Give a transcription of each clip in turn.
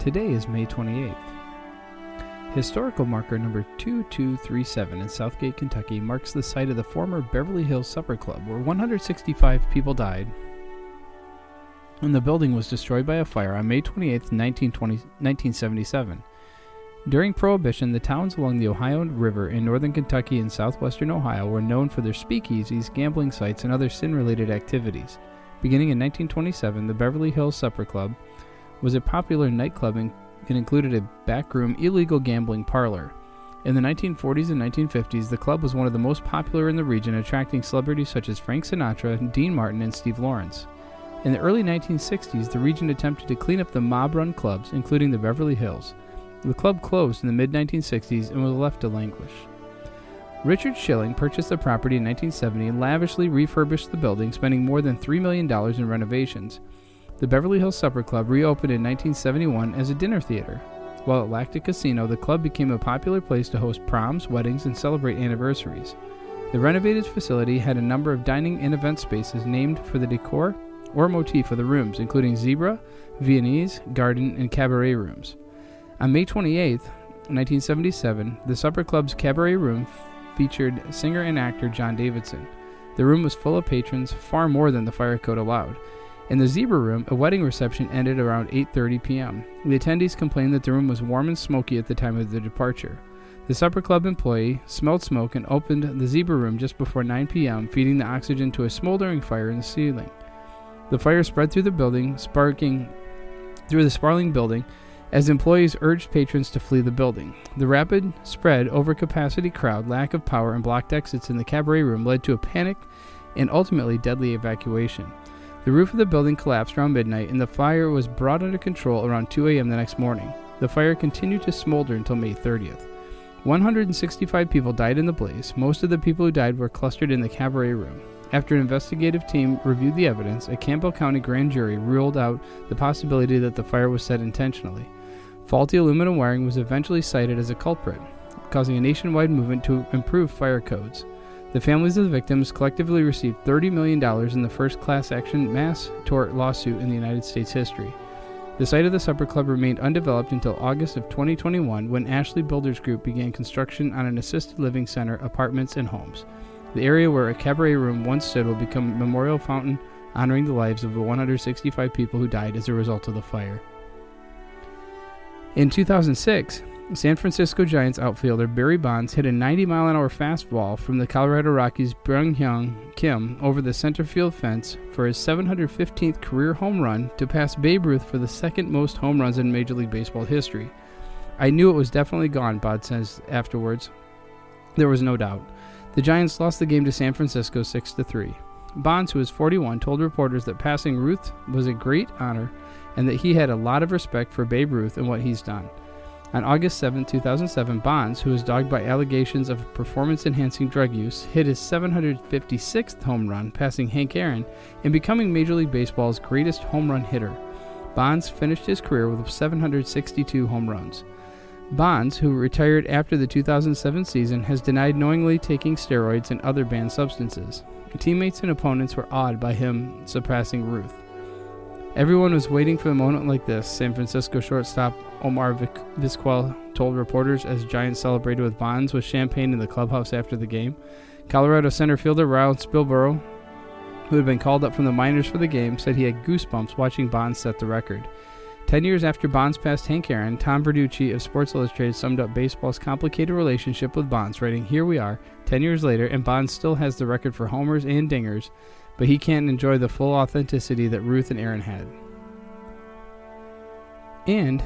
Today is May 28th. Historical marker number 2237 in Southgate, Kentucky marks the site of the former Beverly Hills Supper Club, where 165 people died and the building was destroyed by a fire on May 28, 1977. During Prohibition, the towns along the Ohio River in northern Kentucky and southwestern Ohio were known for their speakeasies, gambling sites, and other sin related activities. Beginning in 1927, the Beverly Hills Supper Club was a popular nightclub and included a backroom illegal gambling parlor. In the 1940s and 1950s, the club was one of the most popular in the region, attracting celebrities such as Frank Sinatra, Dean Martin, and Steve Lawrence. In the early 1960s, the region attempted to clean up the mob run clubs, including the Beverly Hills. The club closed in the mid 1960s and was left to languish. Richard Schilling purchased the property in 1970 and lavishly refurbished the building, spending more than $3 million in renovations. The Beverly Hills Supper Club reopened in 1971 as a dinner theater. While it lacked a casino, the club became a popular place to host proms, weddings, and celebrate anniversaries. The renovated facility had a number of dining and event spaces named for the decor or motif of the rooms, including zebra, Viennese, garden, and cabaret rooms. On May 28, 1977, the Supper Club's cabaret room f- featured singer and actor John Davidson. The room was full of patrons, far more than the fire code allowed. In the zebra room, a wedding reception ended around 8:30 p.m. The attendees complained that the room was warm and smoky at the time of their departure. The supper club employee smelled smoke and opened the zebra room just before 9 p.m., feeding the oxygen to a smoldering fire in the ceiling. The fire spread through the building, sparking through the sprawling building as employees urged patrons to flee the building. The rapid spread, overcapacity crowd, lack of power, and blocked exits in the cabaret room led to a panic and ultimately deadly evacuation. The roof of the building collapsed around midnight, and the fire was brought under control around 2 a.m. the next morning. The fire continued to smolder until May 30th. 165 people died in the blaze. Most of the people who died were clustered in the cabaret room. After an investigative team reviewed the evidence, a Campbell County grand jury ruled out the possibility that the fire was set intentionally. Faulty aluminum wiring was eventually cited as a culprit, causing a nationwide movement to improve fire codes. The families of the victims collectively received $30 million in the first class action mass tort lawsuit in the United States history. The site of the supper club remained undeveloped until August of 2021 when Ashley Builders Group began construction on an assisted living center, apartments, and homes. The area where a cabaret room once stood will become a memorial fountain honoring the lives of the 165 people who died as a result of the fire. In 2006, San Francisco Giants outfielder Barry Bonds hit a 90 mile an hour fastball from the Colorado Rockies' Byung Hyun Kim over the center field fence for his 715th career home run to pass Babe Ruth for the second most home runs in Major League Baseball history. I knew it was definitely gone, Bonds says afterwards. There was no doubt. The Giants lost the game to San Francisco 6 3. Bonds, who is 41, told reporters that passing Ruth was a great honor and that he had a lot of respect for Babe Ruth and what he's done. On August 7, 2007, Bonds, who was dogged by allegations of performance enhancing drug use, hit his 756th home run, passing Hank Aaron and becoming Major League Baseball's greatest home run hitter. Bonds finished his career with 762 home runs. Bonds, who retired after the 2007 season, has denied knowingly taking steroids and other banned substances. Teammates and opponents were awed by him surpassing Ruth. Everyone was waiting for a moment like this, San Francisco shortstop Omar Vizquel told reporters as Giants celebrated with Bonds with champagne in the clubhouse after the game. Colorado center fielder Ryan Spilborghs, who had been called up from the minors for the game, said he had goosebumps watching Bonds set the record. Ten years after Bonds passed Hank Aaron, Tom Verducci of Sports Illustrated summed up baseball's complicated relationship with Bonds, writing, Here we are, ten years later, and Bonds still has the record for homers and dingers, but he can't enjoy the full authenticity that Ruth and Aaron had. And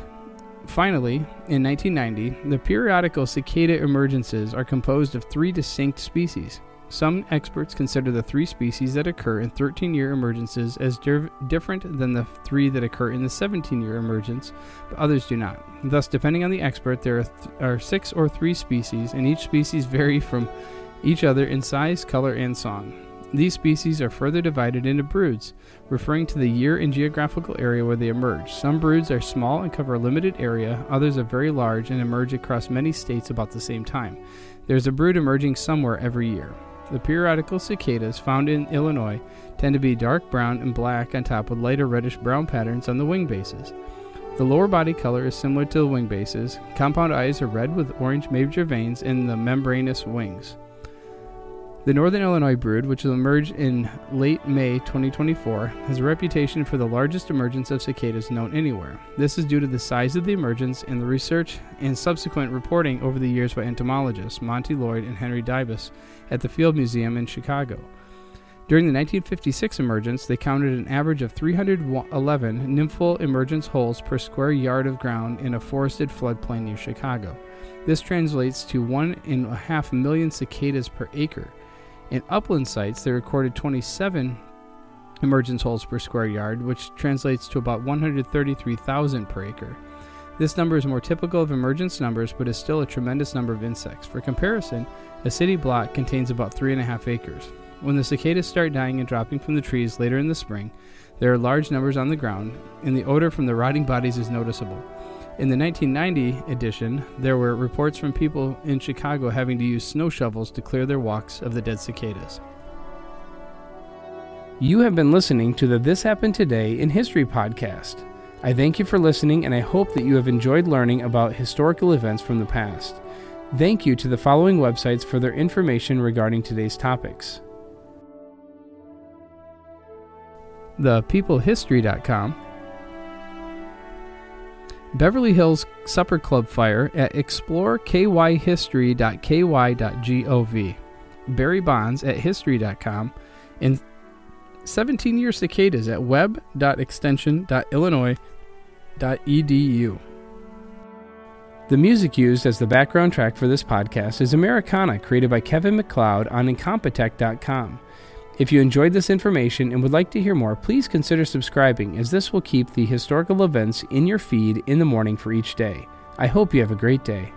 finally, in 1990, the periodical cicada emergences are composed of three distinct species. Some experts consider the three species that occur in 13 year emergences as dir- different than the three that occur in the 17 year emergence, but others do not. Thus, depending on the expert, there are, th- are six or three species, and each species vary from each other in size, color, and song. These species are further divided into broods, referring to the year and geographical area where they emerge. Some broods are small and cover a limited area, others are very large and emerge across many states about the same time. There's a brood emerging somewhere every year. The periodical cicadas found in Illinois tend to be dark brown and black on top with lighter reddish brown patterns on the wing bases. The lower body color is similar to the wing bases. Compound eyes are red with orange major veins in the membranous wings. The Northern Illinois brood, which will emerge in late May 2024, has a reputation for the largest emergence of cicadas known anywhere. This is due to the size of the emergence and the research and subsequent reporting over the years by entomologists Monty Lloyd and Henry Dybas at the Field Museum in Chicago. During the 1956 emergence, they counted an average of 311 nymphal emergence holes per square yard of ground in a forested floodplain near Chicago. This translates to one and a half million cicadas per acre. In upland sites, they recorded 27 emergence holes per square yard, which translates to about 133,000 per acre. This number is more typical of emergence numbers, but is still a tremendous number of insects. For comparison, a city block contains about three and a half acres. When the cicadas start dying and dropping from the trees later in the spring, there are large numbers on the ground, and the odor from the rotting bodies is noticeable. In the 1990 edition, there were reports from people in Chicago having to use snow shovels to clear their walks of the dead cicadas. You have been listening to the This Happened Today in History podcast. I thank you for listening and I hope that you have enjoyed learning about historical events from the past. Thank you to the following websites for their information regarding today's topics. ThePeopleHistory.com Beverly Hills Supper Club fire at explorekyhistory.ky.gov, Barry Bonds at history.com, and 17 year cicadas at web.extension.illinois.edu. The music used as the background track for this podcast is Americana, created by Kevin MacLeod on Incompetech.com. If you enjoyed this information and would like to hear more, please consider subscribing, as this will keep the historical events in your feed in the morning for each day. I hope you have a great day.